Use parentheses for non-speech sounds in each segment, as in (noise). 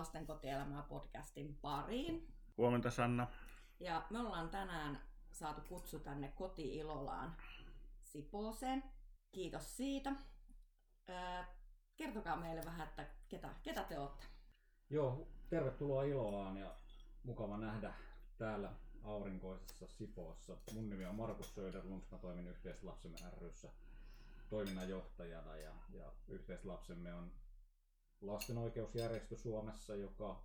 Lastenkotielämää podcastin pariin. Huomenta Sanna. Ja me ollaan tänään saatu kutsu tänne koti-ilolaan Sipooseen. Kiitos siitä. kertokaa meille vähän, että ketä, ketä te olette. Joo, tervetuloa Ilolaan ja mukava nähdä täällä aurinkoisessa Sipoossa. Mun nimi on Markus Söderlunds, mä toimin Yhteislapsemme ryssä toiminnanjohtajana ja, ja Yhteislapsemme on lasten oikeusjärjestö Suomessa, joka,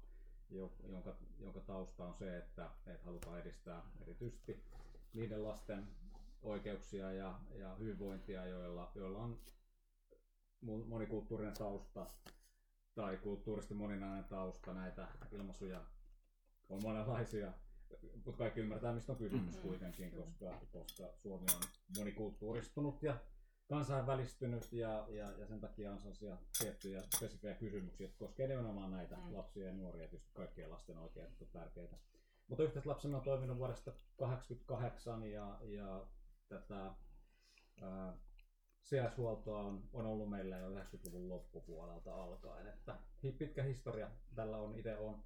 jonka, jonka tausta on se, että, että halutaan edistää erityisesti niiden lasten oikeuksia ja, ja hyvinvointia, joilla, joilla on monikulttuurinen tausta tai kulttuurisesti moninainen tausta. Näitä ilmaisuja on monenlaisia, mutta kaikki ymmärtää, mistä on kysymys mm-hmm. kuitenkin, koska, koska Suomi on monikulttuuristunut ja kansainvälistynyt ja, ja, ja sen takia on sellaisia tiettyjä spesifejä kysymyksiä, jotka koskevat nimenomaan näitä mm. lapsia ja nuoria, tietysti kaikkien lasten oikeudet on tärkeitä. Mutta yhteislapsemme on toiminut vuodesta 1988 ja, ja tätä ää, sijaishuoltoa on, on ollut meillä jo 90-luvun loppupuolelta alkaen. Että pitkä historia tällä on. Itse on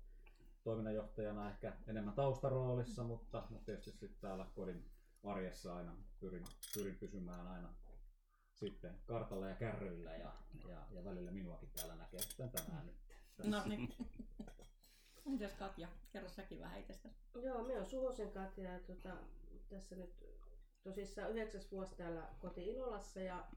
toiminnanjohtajana ehkä enemmän taustaroolissa, mutta, mutta tietysti sitten täällä kodin arjessa aina pyrin, pyrin pysymään aina sitten kartalla ja kärryillä ja, ja, ja välillä minuakin täällä näkee, kuten tänään nyt. No niin. Mitäs Katja, kerro säkin vähän itsestäsi. Joo, me on Suhosen Katja ja tuota, tässä nyt tosissaan yhdeksäs vuosi täällä koti Ilolassa ja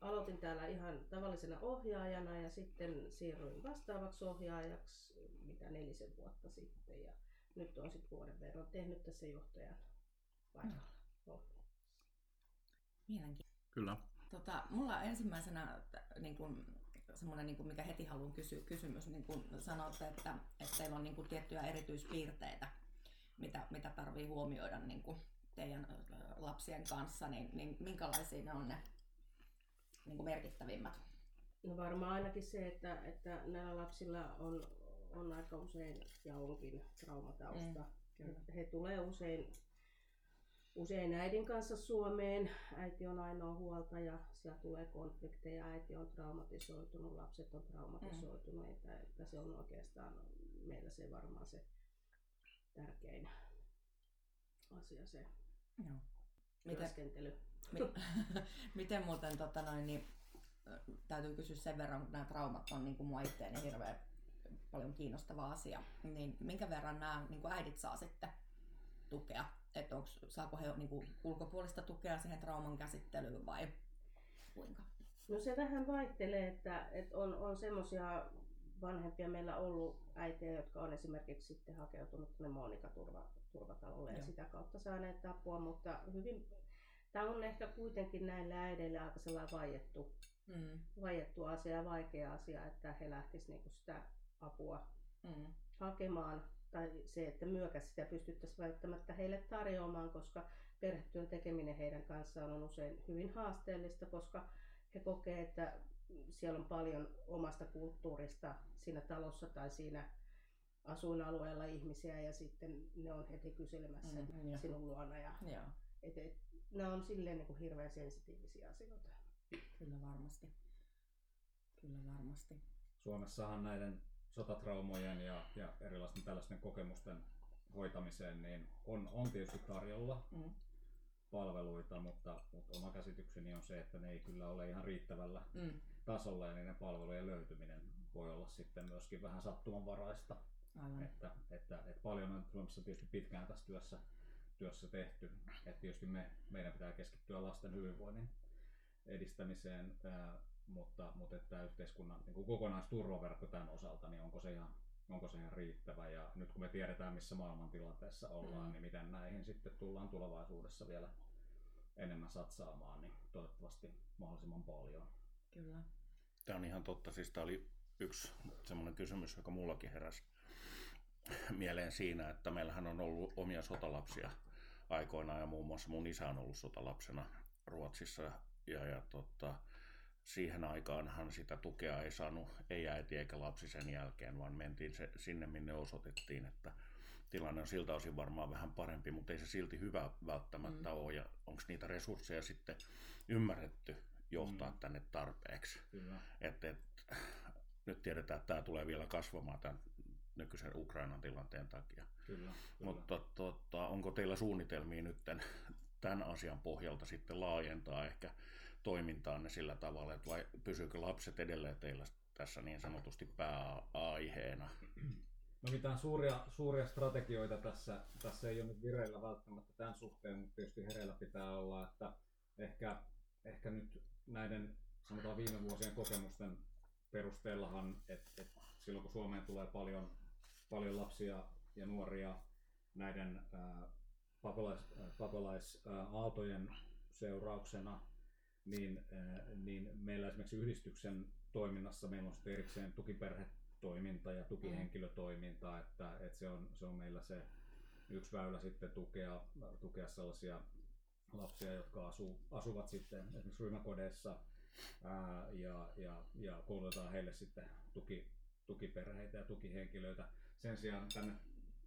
aloitin täällä ihan tavallisena ohjaajana ja sitten siirryin vastaavaksi ohjaajaksi mitä nelisen vuotta sitten ja nyt on sitten vuoden verran tehnyt tässä johtajan paikalla. No. Mielenkiintoista. Kyllä. Tota, mulla on ensimmäisenä niin kun, semmoinen, niin kun, mikä heti haluan kysyä, kysymys, niin kun sanotte, että, että teillä on niin kun, tiettyjä erityispiirteitä, mitä, mitä tarvii huomioida niin kun, teidän lapsien kanssa, niin, niin minkälaisia ne on ne niin kun, merkittävimmät? No varmaan ainakin se, että, että näillä lapsilla on, on aika usein ja onkin traumatausta. Mm. He tulee usein usein äidin kanssa Suomeen. Äiti on ainoa huoltaja, siellä tulee konflikteja, äiti on traumatisoitunut, lapset on traumatisoituneita, mm. että se on oikeastaan meillä se varmaan se tärkein asia se Joo. työskentely. (laughs) Miten, miten muuten tota noin, niin, täytyy kysyä sen verran, kun nämä traumat on niin kuin mua itteeni hirveän paljon kiinnostava asia, niin minkä verran nämä niin kuin äidit saa sitten tukea että onko, saako he niin kuin, ulkopuolista tukea siihen trauman käsittelyyn vai kuinka? No se vähän vaihtelee, että, että on, on semmoisia vanhempia meillä ollut äitejä, jotka on esimerkiksi sitten hakeutunut tuonne Monika-turvatalolle ja sitä kautta saaneet apua, mutta hyvin, tämä on ehkä kuitenkin näille äideille aika sellainen vaiettu, mm. vaiettu asia ja vaikea asia, että he lähtisivät niinku sitä apua mm. hakemaan tai se, että myökäs sitä pystyttäisiin välttämättä heille tarjoamaan, koska perhetyön tekeminen heidän kanssaan on usein hyvin haasteellista, koska he kokee, että siellä on paljon omasta kulttuurista siinä talossa tai siinä asuinalueella ihmisiä ja sitten ne on heti kyselemässä mm, sinun luona. Ja, et, et, ne on silleen niin kuin hirveän sensitiivisiä asioita. Kyllä varmasti. Kyllä varmasti. Suomessahan näiden sotatraumojen ja, ja erilaisten tällaisten kokemusten hoitamiseen, niin on, on tietysti tarjolla mm. palveluita, mutta, mutta oma käsitykseni on se, että ne ei kyllä ole ihan riittävällä mm. tasolla ja niiden palvelujen löytyminen voi olla sitten myöskin vähän sattumanvaraista. Aivan. Että, että, että paljon on Suomessa tietysti pitkään tässä työssä, työssä tehty. Että tietysti me, meidän pitää keskittyä lasten hyvinvoinnin edistämiseen mutta, mutta että yhteiskunnan niin kuin kokonaisturvaverkko tämän osalta, niin onko se, ihan, onko se ihan riittävä? Ja nyt kun me tiedetään, missä maailmantilanteessa ollaan, mm. niin miten näihin sitten tullaan tulevaisuudessa vielä enemmän satsaamaan, niin toivottavasti mahdollisimman paljon. Kyllä. Tämä on ihan totta. Siis tämä oli yksi semmoinen kysymys, joka mullakin heräsi mieleen siinä, että meillähän on ollut omia sotalapsia aikoinaan ja muun muassa mun isä on ollut sotalapsena Ruotsissa ja, ja tota, siihen aikaanhan sitä tukea ei saanut ei äiti eikä lapsi sen jälkeen, vaan mentiin se, sinne, minne osoitettiin, että tilanne on siltä osin varmaan vähän parempi, mutta ei se silti hyvä välttämättä mm. ole. Ja onko niitä resursseja sitten ymmärretty johtaa mm. tänne tarpeeksi? Et, et, nyt tiedetään, että tämä tulee vielä kasvamaan tämän nykyisen Ukrainan tilanteen takia. Kyllä, kyllä. Mutta tota, onko teillä suunnitelmia nyt tämän asian pohjalta sitten laajentaa ehkä toimintaanne sillä tavalla, että vai pysyykö lapset edelleen teillä tässä niin sanotusti pääaiheena? No mitään suuria, suuria strategioita tässä, tässä ei ole nyt vireillä välttämättä tämän suhteen, mutta tietysti hereillä pitää olla, että ehkä, ehkä nyt näiden sanotaan viime vuosien kokemusten perusteellahan, että et silloin kun Suomeen tulee paljon, paljon lapsia ja nuoria näiden ää, pakolais, pakolaisaaltojen seurauksena, niin, ää, niin meillä esimerkiksi yhdistyksen toiminnassa meillä on sitten erikseen tukiperhetoiminta ja tukihenkilötoiminta, että, että se, on, se on meillä se yksi väylä sitten tukea, tukea sellaisia lapsia, jotka asuu, asuvat sitten esimerkiksi ryhmäkodeissa ää, ja, ja, ja koulutetaan heille sitten tuki, tukiperheitä ja tukihenkilöitä. Sen sijaan tänne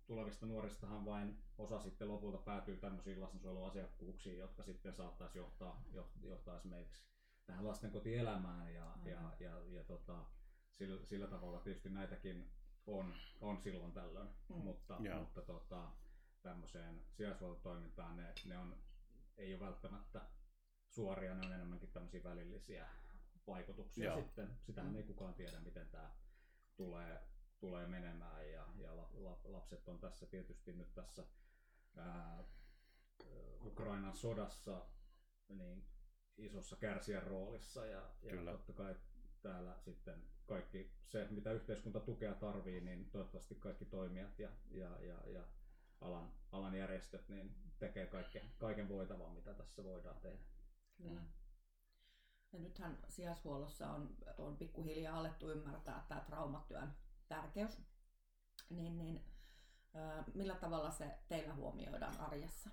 tulevista nuoristahan vain osa sitten lopulta päätyy tämmöisiin lastensuojeluasiakkuuksiin, jotka sitten saattaisi johtaa, johtaa esimerkiksi tähän lastenkotielämään ja, mm. ja, ja, ja tota, sillä, sillä tavalla tietysti näitäkin on, on silloin tällöin, mm. mutta, mutta tota, tämmöiseen sijaishuoltotoimintaan ne, ne on, ei ole välttämättä suoria, ne on enemmänkin tämmöisiä välillisiä vaikutuksia Joo. sitten. Sitähän mm. ei kukaan tiedä, miten tämä tulee, tulee menemään ja, ja lapset on tässä tietysti nyt tässä ää, Ukrainan sodassa niin isossa kärsijän roolissa ja, ja totta kai täällä sitten kaikki se, mitä yhteiskunta tukea tarvii, niin toivottavasti kaikki toimijat ja, ja, ja, ja alan, alan järjestöt niin tekee kaiken, kaiken voitavan, mitä tässä voidaan tehdä. Kyllä. Ja nythän sijaishuollossa on, on pikkuhiljaa alettu ymmärtää tämä traumatyön tärkeys. Niin, niin, millä tavalla se teillä huomioidaan arjessa?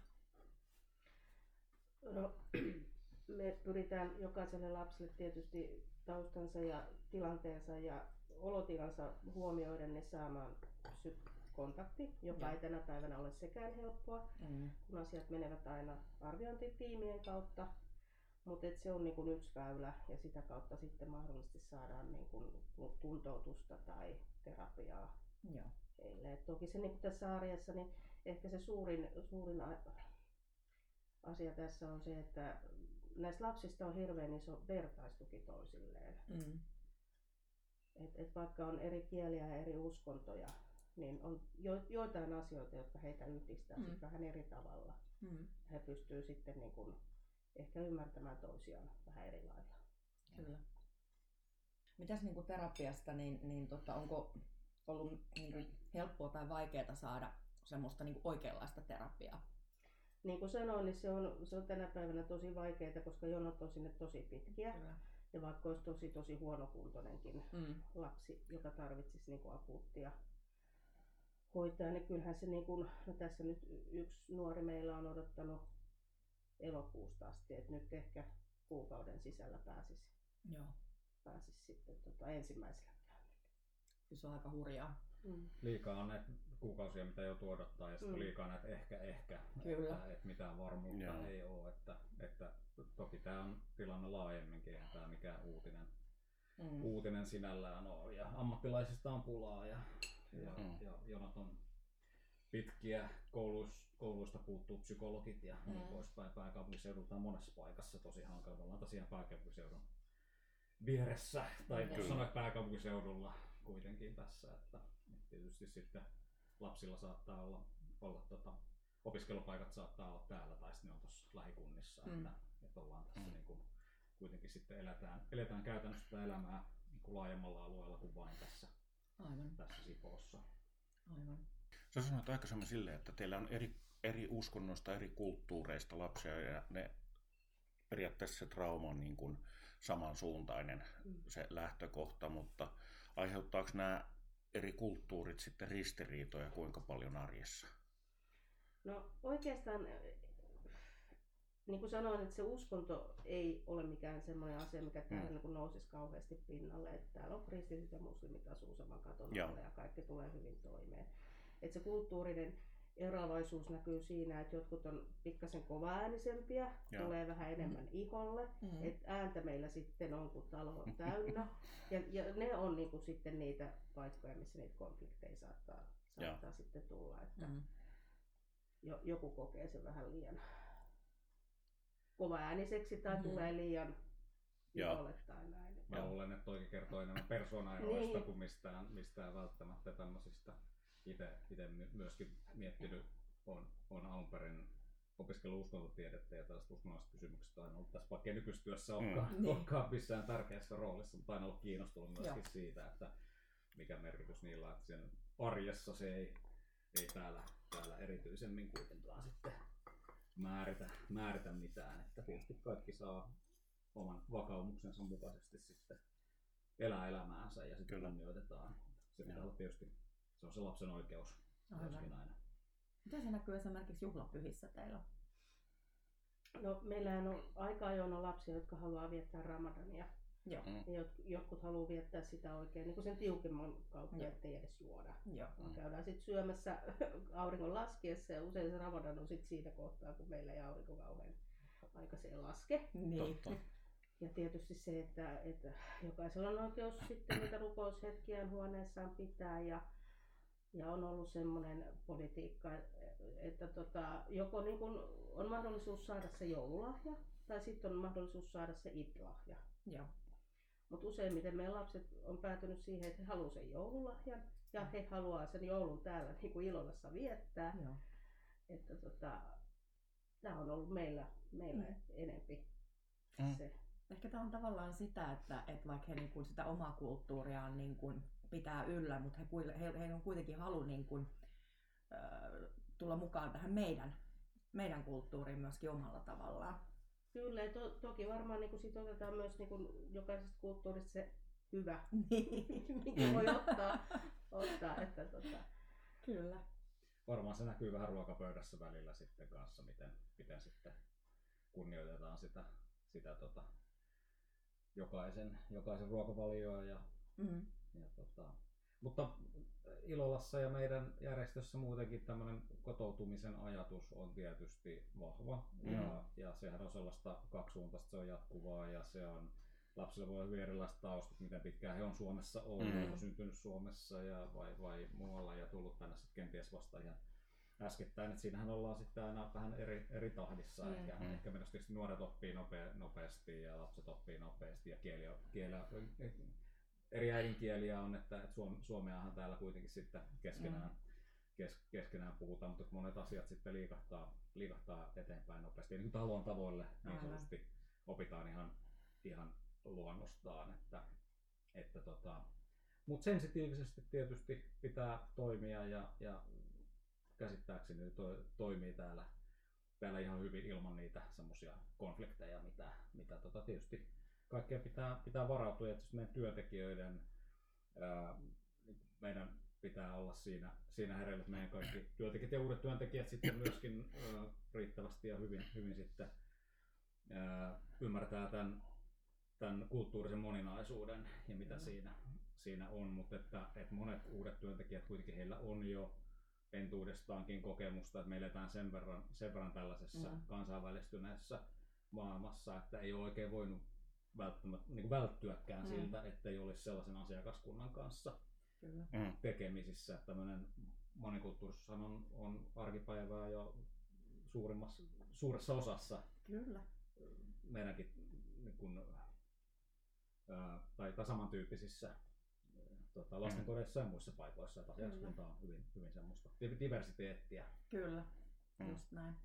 No, (clears throat) me pyritään jokaiselle lapselle tietysti taustansa ja tilanteensa ja olotilansa huomioiden ne saamaan kontakti, joka ja. ei tänä päivänä ole sekään helppoa, mm. kun asiat menevät aina arviointitiimien kautta. Mutta se on niinku yksi väylä ja sitä kautta sitten mahdollisesti saadaan niinku kuntoutusta tai terapiaa Joo. heille. Et toki se niinku tässä arjessa, niin ehkä se suurin, suurin asia tässä on se, että näistä lapsista on hirveän iso vertaistuki toisilleen. Mm. Et, et vaikka on eri kieliä ja eri uskontoja, niin on jo, joitain asioita, jotka heitä yhdistää mm. vähän eri tavalla. Mm. He pystyvät sitten niin kun ehkä ymmärtämään toisiaan vähän eri lailla. Kyllä. Mitäs niin kuin terapiasta, niin, niin tota, onko ollut niin kuin helppoa tai vaikeaa saada semmoista niin kuin oikeanlaista terapiaa? Niin kuin sanoin, niin se on, se on tänä päivänä tosi vaikeaa, koska jonot on sinne tosi pitkiä. Kyllä. Ja vaikka olisi tosi tosi huonokuntoinenkin mm. lapsi, joka tarvitsisi niin kuin akuuttia hoitaa, niin kyllähän se, niin kuin, no tässä nyt yksi nuori meillä on odottanut elokuusta asti, että nyt ehkä kuukauden sisällä pääsisi, Joo. pääsisi sitten tota ensimmäisellä käynnillä. Se on aika hurjaa. Mm. Liikaa on näitä kuukausia, mitä jo odottaa, ja sitten mm. liikaa näitä ehkä, ehkä, Kyllä. Että, että mitään varmuutta Joo. ei ole. Että, että toki tämä on tilanne laajemminkin, eihän tämä mikään uutinen, mm. uutinen sinällään ole. Ja ammattilaisista on pulaa, ja, ja, mm. ja jonot on pitkiä, kouluista puuttuu psykologit ja mm. niin poispäin. Pääkaupunkiseudulta on monessa paikassa tosi hankala. Me ollaan tosiaan pääkaupunkiseudun vieressä, tai mm. sanoa pääkaupunkiseudulla kuitenkin tässä, että tietysti sitten lapsilla saattaa olla, olla tota, opiskelupaikat saattaa olla täällä tai sitten ne on tuossa lähikunnissa, mm. että, että ollaan tässä mm. niin kuin, kuitenkin sitten eletään, eletään käytännössä tätä elämää niin kuin laajemmalla alueella kuin vain tässä, Aivan. tässä Sipoossa. Aivan. Sä sanoit aikaisemmin silleen, että teillä on eri, eri uskonnoista, eri kulttuureista lapsia ja ne periaatteessa se trauma on niin kuin samansuuntainen mm. se lähtökohta, mutta aiheuttaako nämä eri kulttuurit sitten ristiriitoja kuinka paljon arjessa? No oikeastaan, niin kuin sanoin, että se uskonto ei ole mikään semmoinen asia, mikä täällä mm. niin nousisi kauheasti pinnalle. Että täällä on kristityt ja muslimit asuu saman katon alla ja kaikki tulee hyvin toimeen. Että se kulttuurinen eroavaisuus näkyy siinä, että jotkut on pikkasen kovaäänisempiä, Joo. tulee vähän enemmän iholle, Mm. että ääntä meillä sitten on, kun talo on täynnä. (laughs) Ja, ja ne on niinku sitten niitä paikkoja, missä niitä konflikteja saattaa, saattaa sitten tulla. Että Mm. jo, joku kokee sen vähän liian kovaääniseksi tai Mhm. tulee liian Joo. iholle tai näin. Mä luulen, että toikin kertoo enemmän (laughs) persoonaeroista Niin. kuin mistään, mistään välttämättä tämmöisistä. Itse, itse my- myöskin miettinyt, on, on alun perin opiskellut uskontotiedettä ja tällaiset uskonnolliset kysymykset on aina ollut tässä, vaikka ei nykyistyössä olekaan, Niin. olekaan missään tärkeässä roolissa, mutta aina ollut kiinnostunut myöskin Joo. siitä, että mikä merkitys niillä on, että sen arjessa se ei, ei täällä, täällä erityisemmin kuitenkaan sitten määritä, määritä mitään, että tietysti kaikki saa oman vakaumuksensa mukaisesti sitten elää elämäänsä ja sitten Kyllä. kunnioitetaan. Se pitää olla tietysti, se on se lapsen oikeus Aivan. myöskin aina. Miten se näkyy esimerkiksi juhlapyhissä teillä? No, meillähän on aika ajoin on lapsia, jotka haluaa viettää Ramadania. Joo. Mm. Ja jot- jotkut haluaa viettää sitä oikein niin kuin sen tiukemman kautta, Joo. ettei edes juoda. Joo. Vaan käydään sitten syömässä (laughs) auringon laskiessa ja usein se Ramadan on sitten siinä kohtaa, kun meillä ei aurinko kauhean aikaiseen laske. Niin. Totta. Ja tietysti se, että, että jokaisella on oikeus sitten niitä rukoushetkiään huoneessaan pitää ja, ja on ollut semmoinen politiikka, että tota, joko niin kun on mahdollisuus saada se joululahja tai sitten on mahdollisuus saada se id-lahja. Joo. Mutta useimmiten meidän lapset on päätynyt siihen, että he haluaa sen joululahjan ja he haluaa sen joulun täällä niin kuin Ilolassa viettää. Joo. Että tota, tämä on ollut meillä, meillä Mm. enempi Mm. se. Ehkä tämä on tavallaan sitä, että, että vaikka he niin kuin sitä omaa kulttuuriaan niin kuin pitää yllä, mutta he, he, heillä on kuitenkin halu niin kuin, ö, tulla mukaan tähän meidän, meidän kulttuuriin myöskin omalla tavallaan. Kyllä, ja to, toki varmaan niin sit otetaan myös niin kuin jokaisesta kulttuurista se hyvä, (laughs) Niin. minkä voi ottaa, ottaa että tota, Kyllä. Varmaan se näkyy vähän ruokapöydässä välillä sitten kanssa, miten, miten sitten kunnioitetaan sitä, sitä tota, jokaisen, jokaisen ruokavalioa ja Mm. Ja tota, mutta Ilolassa ja meidän järjestössä muutenkin tämmöinen kotoutumisen ajatus on tietysti vahva. Mm. Ja, ja sehän on sellaista kaksisuuntaista, se on jatkuvaa ja se on lapsilla voi olla hyvin erilaiset taustat, miten pitkään he on Suomessa ollut, Mm. mm. syntynyt Suomessa ja vai, vai muualla ja tullut tänne sitten kenties vasta ihan äskettäin. Et siinähän ollaan sitten aina vähän eri, eri tahdissa. Mm. Ehkä, Mm. ehkä nuoret oppii nope, nopeasti ja lapset oppii nopeasti ja kieli, kieli, eri äidinkieliä on, että, että suom, suomeahan täällä kuitenkin sitten keskenään, kes, keskenään puhutaan, mutta monet asiat sitten liikahtaa, liikahtaa eteenpäin nopeasti. Niin kuin talon tavoille niin sanotusti opitaan ihan, ihan luonnostaan. Että, että tota, mutta sensitiivisesti tietysti pitää toimia ja, ja käsittääkseni to, toimii täällä, täällä ihan hyvin ilman niitä semmoisia konflikteja, mitä, mitä tota tietysti kaikkea pitää, pitää varautua ja tietysti meidän työntekijöiden ää, meidän pitää olla siinä, siinä hereillä, että meidän kaikki työntekijät ja uudet työntekijät sitten myöskin ää, riittävästi ja hyvin, hyvin sitten ää, ymmärtää tämän, tämän kulttuurisen moninaisuuden ja mitä siinä, siinä on, mutta että, että monet uudet työntekijät kuitenkin heillä on jo entuudestaankin kokemusta, että me eletään sen verran, sen verran tällaisessa mm. kansainvälistyneessä maailmassa, että ei ole oikein voinut välttämättä, niin kuin välttyäkään Mm. mm. siltä, ettei olisi sellaisen asiakaskunnan kanssa Kyllä. Mm. tekemisissä. Tämmöinen monikulttuurisuushan on, on arkipäivää jo suurimmassa, suuressa osassa Kyllä. meidänkin niin kuin, ää, tai, tai samantyyppisissä tota, lastenkodeissa ja muissa paikoissa, että asiakaskunta on hyvin, hyvin semmoista di- diversiteettiä. Kyllä. Mm. Just näin.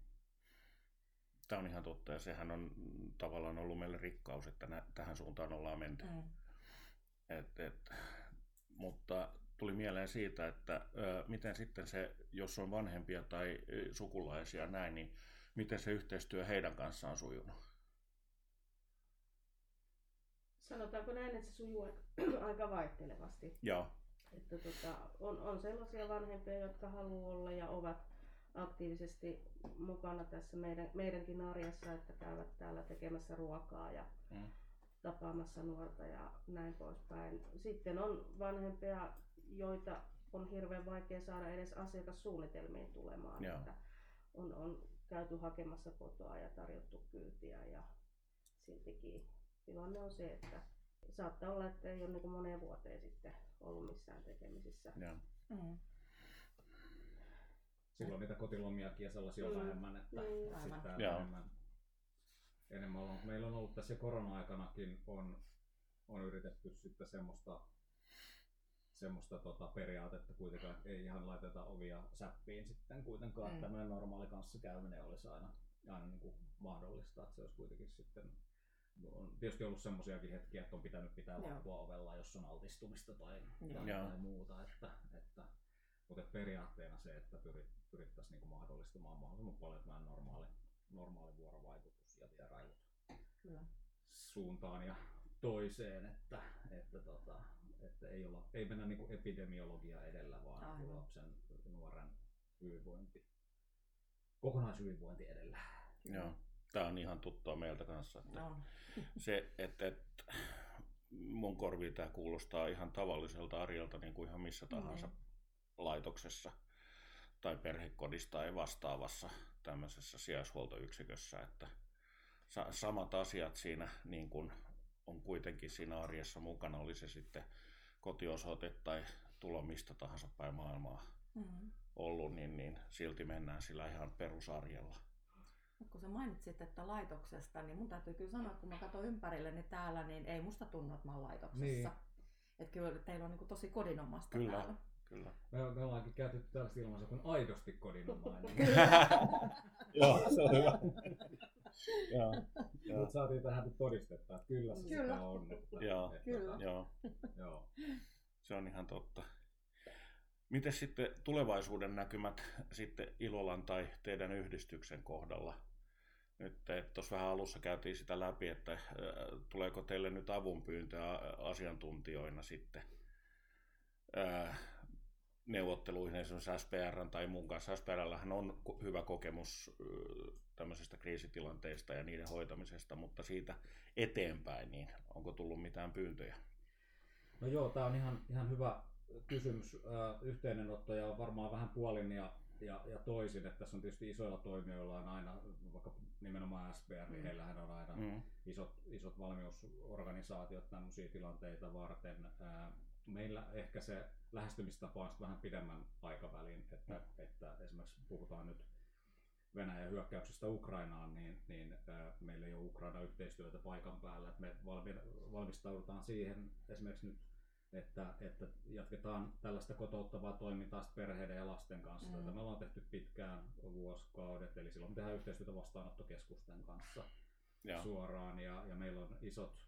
Tämä on ihan totta ja sehän on tavallaan ollut meille rikkaus, että nä- tähän suuntaan ollaan menty. Mm. Et, et, mutta tuli mieleen siitä, että ö, miten sitten se, jos on vanhempia tai sukulaisia näin, niin miten se yhteistyö heidän kanssaan on sujunut? sanotaanko näin, että se sujuu aika, (clears throat) aika vaihtelevasti. Joo, Että tota, on, on sellaisia vanhempia, jotka haluaa olla ja ovat aktiivisesti mukana tässä meidän, meidänkin arjessa, että käyvät täällä tekemässä ruokaa ja Mm. tapaamassa nuorta ja näin poispäin. Sitten on vanhempia, joita on hirveän vaikea saada edes asiakassuunnitelmiin tulemaan. Joo. Että on, on käyty hakemassa kotoa ja tarjottu kyytiä ja siltikin tilanne on se, että saattaa olla, että ei ole niin moneen vuoteen sitten ollut missään tekemisissä. Joo. Mm. Silloin niitä kotilomiakin ja sellaisia on Mm. vähemmän, että. Aivan. sitten Joo. enemmän, enemmän on. Meillä on ollut tässä korona-aikanakin on, on yritetty sitten semmoista, semmoista tota periaatetta kuitenkaan, että ei ihan laiteta ovia säppiin sitten kuitenkaan, Mm. että tämmöinen normaali kanssakäyminen olisi aina, aina niin kuin mahdollista, että se olisi kuitenkin sitten on tietysti ollut semmoisiakin hetkiä, että on pitänyt pitää lappua ovella, jos on altistumista tai, tai, tai muuta, että, että mutta periaatteena se, että pyrit, pyrittäisiin niinku mahdollistamaan mahdollisimman paljon tämä normaali, normaali vuorovaikutus ja vierailut Kyllä. suuntaan ja toiseen, että, että, tota, että ei, olla, ei mennä niinku epidemiologia edellä, vaan Aivan. niinku lapsen nuoren hyvinvointi, kokonaishyvinvointi edellä. Joo. Tämä on ihan tuttua meiltä kanssa. Että On. se, että, että mun korviin tämä kuulostaa ihan tavalliselta arjelta niin kuin ihan missä tahansa Niin. Laitoksessa tai perhekodissa tai vastaavassa tämmöisessä sijaishuoltoyksikössä, että sa- samat asiat siinä niin kuin on kuitenkin siinä arjessa mukana, oli se sitten kotiosoite tai tulo mistä tahansa päin maailmaa Mm. ollut, niin, niin silti mennään sillä ihan perusarjella. Mut kun sä mainitsit, että laitoksesta, niin mun täytyy kyllä sanoa, että kun mä katson ympärilleni täällä, niin ei musta tunnu, että mä oon laitoksessa. Niin. Että kyllä teillä on niin tosi kodinomasta Kyllä. täällä. Kyllä. Me, me ollaankin käytetty tällaista ilmaisua kuin aidosti kodinomainen. (laughs) Joo, se on hyvä. Joo, Mutta saatiin tähän nyt todistetta, että kyllä se Kyllä. sitä on. Että, Joo. että, Kyllä. joo. joo. Se on ihan totta. Miten sitten tulevaisuuden näkymät sitten Ilolan tai teidän yhdistyksen kohdalla? Nyt tuossa vähän alussa käytiin sitä läpi, että äh, tuleeko teille nyt avunpyyntöä asiantuntijoina sitten äh, neuvotteluihin esimerkiksi SPR tai mun kanssa. SPRllähän on hyvä kokemus tämmöisestä kriisitilanteista ja niiden hoitamisesta, mutta siitä eteenpäin, niin onko tullut mitään pyyntöjä? No joo, tämä on ihan, ihan hyvä kysymys. Yhteydenottoja on varmaan vähän puolin ja, ja, ja toisin. Että tässä on tietysti isoilla toimijoilla on aina, vaikka nimenomaan SPR, niin Mm. heillähän on aina Mm. isot, isot valmiusorganisaatiot tämmöisiä tilanteita varten. Meillä ehkä se lähestymistapa on sitten vähän pidemmän aikavälin, että, että esimerkiksi puhutaan nyt Venäjän hyökkäyksestä Ukrainaan, niin, niin ää, meillä ei ole Ukraina-yhteistyötä paikan päällä. Et me valmi- valmistaudutaan siihen esimerkiksi nyt, että, että jatketaan tällaista kotouttavaa toimintaa perheiden ja lasten kanssa. Mm. Tätä me ollaan tehty pitkään vuosikaudet, eli silloin me tehdään yhteistyötä vastaanottokeskusten kanssa Joo. suoraan ja, ja meillä on isot,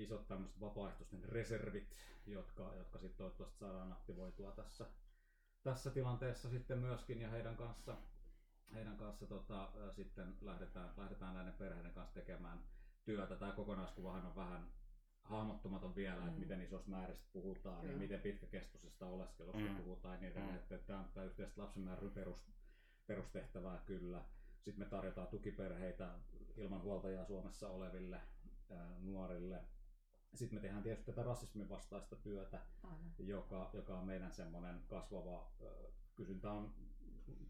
isot tämmöiset vapaaehtoisten reservit, jotka, jotka sitten toivottavasti saadaan aktivoitua tässä, tässä tilanteessa sitten myöskin ja heidän kanssa, heidän kanssa tota, sitten lähdetään, lähdetään näiden perheiden kanssa tekemään työtä. Tämä kokonaiskuvahan on vähän hahmottumaton vielä, mm. että miten isosta määristä puhutaan ja Kyllä. miten pitkäkestoisesta oleskelusta Mm. puhutaan ja niin edelleen. Mm. Että Tämä on tämä yhteistä lapsen määrän perus, perustehtävää kyllä. Sitten me tarjotaan tukiperheitä ilman huoltajaa Suomessa oleville ää, nuorille. Sitten me tehdään tietysti tätä rasismin vastaista työtä, joka, joka on meidän semmoinen kasvava kysyntä on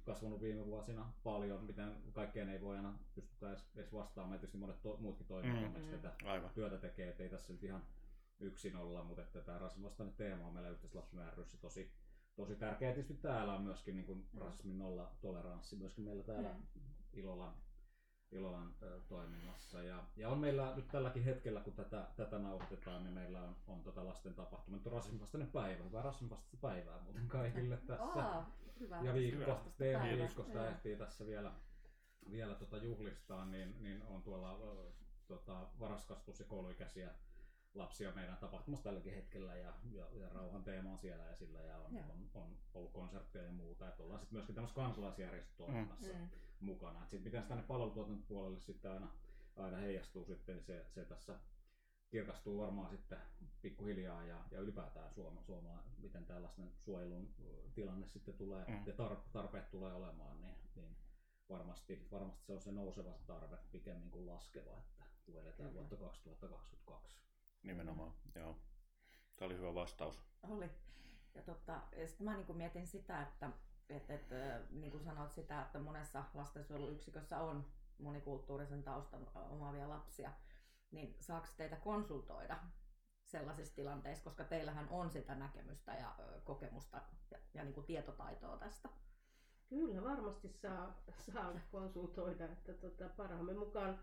kasvanut viime vuosina paljon, miten kaikkeen ei voi aina pystytä edes, edes vastaamaan. Tietysti monet to, muutkin toimijat Mm. Mm. tätä Aivan. työtä tekee, että ei tässä nyt ihan yksin olla, mutta että tämä rasismin vastainen teema on meillä yhteislapsen ryssä tosi, tosi tärkeä. Tietysti täällä on myöskin niin kuin Mm. rasismin nolla toleranssi myöskin meillä täällä Mm. Ilolan, Ilolan ö, toiminnassa. Ja, ja on meillä nyt tälläkin hetkellä, kun tätä, tätä nauhoitetaan, niin meillä on, on tota lasten tapahtuma. Nyt on rasismin vastainen päivä, hyvää rasismin vastaista päivää muuten kaikille (laughs) tässä. Aa, hyvä. Ja viikko, päivää. viikosta ehtii tässä vielä, vielä tota juhlistaa, niin, niin on tuolla tota, varaskastus- ja kouluikäisiä lapsia meidän tapahtumassa tälläkin hetkellä ja, ja, ja rauhan teema on siellä esillä ja on, on, on ollut konsertteja ja muuta. Että ollaan sitten myöskin tämmöisessä kansalaisjärjestötoiminnassa Mm. Mukana. Et sit miten tänne palvelutuotantopuolelle sitten aina, aina heijastuu sitten, niin se, se tässä kirkastuu varmaan sitten pikkuhiljaa ja, ja ylipäätään Suoma, Suoma, miten tällaisten suojelun tilanne sitten tulee Mm. ja tar, tarpeet tulee olemaan, niin, niin varmasti, varmasti se on se nouseva tarve pikemmin kuin laskeva, että kun eletään vuotta 2022. Nimenomaan, joo. Tämä oli hyvä vastaus. Oli. Ja, tota, ja sit mä niin mietin sitä, että et, et, niin kuin sanoit sitä, että monessa lastensuojeluyksikössä on monikulttuurisen taustan omaavia lapsia, niin saako teitä konsultoida sellaisissa tilanteissa, koska teillähän on sitä näkemystä ja kokemusta ja, ja niin kuin tietotaitoa tästä? Kyllä, varmasti saa, saa konsultoida, että tota, parhaamme mukaan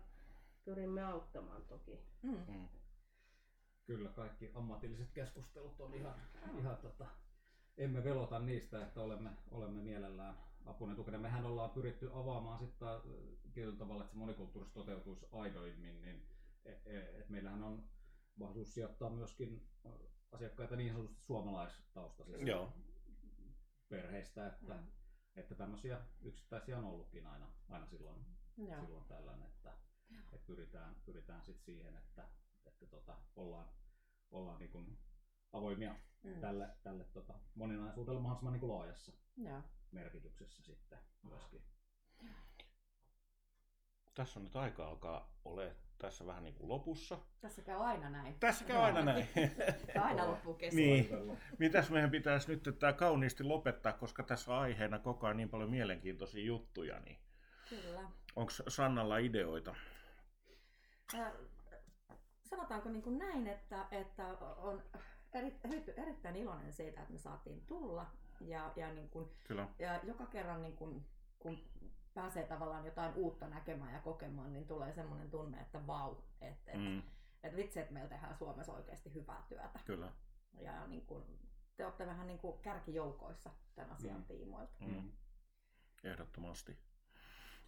pyrimme auttamaan toki. Mm. Mm. Kyllä, kaikki ammatilliset keskustelut on ihan, mm. ihan tota, emme velota niistä, että olemme, olemme mielellään apunen tukena. Mehän ollaan pyritty avaamaan sitten tietyllä tavalla, että se monikulttuurisuus toteutuisi aidoimmin, niin et, e, et meillähän on mahdollisuus sijoittaa myöskin asiakkaita niin sanotusti suomalaistaustaisista Joo. perheistä, että, mm. että tämmöisiä yksittäisiä on ollutkin aina, aina silloin, silloin tällöin, että, että pyritään, pyritään sit siihen, että, että tota, ollaan, ollaan niin kuin avoimia mm. tälle, tälle tota, moninaisuudelle mahdollisimman niin kuin laajassa ja. merkityksessä sitten myöskin. Tässä on nyt aika alkaa ole tässä vähän niin kuin lopussa. Tässä käy aina näin. Tässä käy aina näin. (laughs) aina loppuu kesken. Niin. Mitäs meidän pitäisi nyt tämä kauniisti lopettaa, koska tässä on aiheena koko ajan niin paljon mielenkiintoisia juttuja. Niin Kyllä. Onko Sannalla ideoita? Äh, sanotaanko niin kuin näin, että, että on eri, eri, erittäin iloinen siitä, että me saatiin tulla. Ja, ja, niin kuin, Kyllä. ja joka kerran niin kuin, kun pääsee tavallaan jotain uutta näkemään ja kokemaan, niin tulee semmoinen tunne, että vau, että et, mm. et vitsi, että meillä tehdään Suomessa oikeasti hyvää työtä. Kyllä. Ja niin kuin, te olette vähän niin kuin kärkijoukoissa tämän asian mm. tiimoilta. Mm. Ehdottomasti.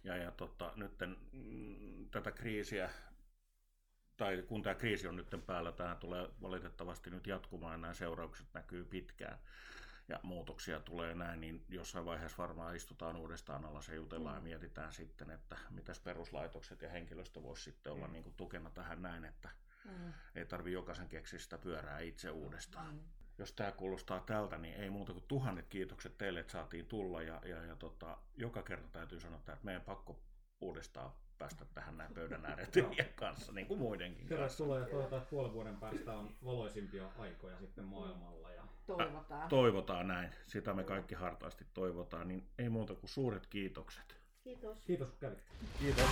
Ja, ja tota, nyt mm, tätä kriisiä tai kun tämä kriisi on nyt päällä, tämä tulee valitettavasti nyt jatkumaan ja nämä seuraukset näkyy pitkään ja muutoksia tulee näin, niin jossain vaiheessa varmaan istutaan uudestaan alas ja jutellaan mm. ja mietitään sitten, että mitäs peruslaitokset ja henkilöstö voisi sitten olla mm. niin kuin tukena tähän näin, että mm. ei tarvi jokaisen keksiä sitä pyörää itse uudestaan. Mm. Jos tämä kuulostaa tältä, niin ei muuta kuin tuhannet kiitokset teille, että saatiin tulla ja, ja, ja tota, joka kerta täytyy sanoa, että meidän pakko uudestaan päästä tähän näin pöydän ääreen kanssa, niin kuin muidenkin Kyllä kanssa. tulee toivotaan, että puolen vuoden päästä on valoisimpia aikoja sitten maailmalla. Ja... Toivotaan. Toivotaan näin. Sitä me kaikki hartaasti toivotaan. Niin ei muuta kuin suuret kiitokset. Kiitos. Kiitos kun kävitte. Kiitos.